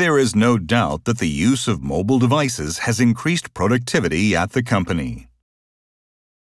There is no doubt that the use of mobile devices has increased productivity at the company.